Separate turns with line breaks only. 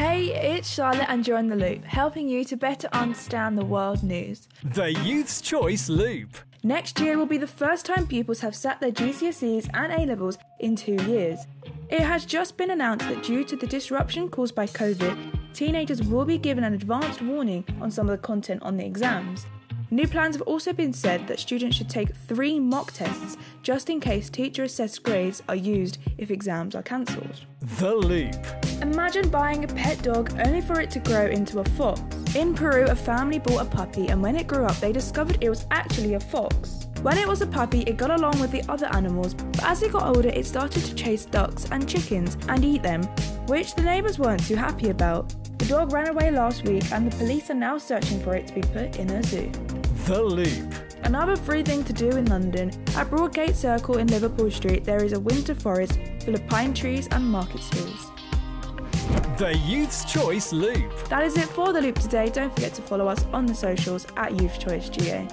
Hey, it's Charlotte and you're The Loop, helping you to better understand the world news.
The Youth's Choice Loop.
Next year will be the first time pupils have sat their GCSEs and A levels in two years. It has just been announced that due to the disruption caused by COVID, teenagers will be given an advanced warning on some of the content on the exams. New plans have also been said that students should take three mock tests just in case teacher assessed grades are used if exams are cancelled.
The Loop.
Imagine buying a pet dog only for it to grow into a fox. In Peru, a family bought a puppy, and when it grew up, they discovered it was actually a fox. When it was a puppy, it got along with the other animals, but as it got older, it started to chase ducks and chickens and eat them, which the neighbours weren't too happy about. The dog ran away last week, and the police are now searching for it to be put in a zoo.
The Loop.
Another free thing to do in London, at Broadgate Circle in Liverpool Street, there is a winter forest full of pine trees and market stalls.
The Youth's Choice Loop.
That is it for the loop today. Don't forget to follow us on the socials at Youth Choice GA.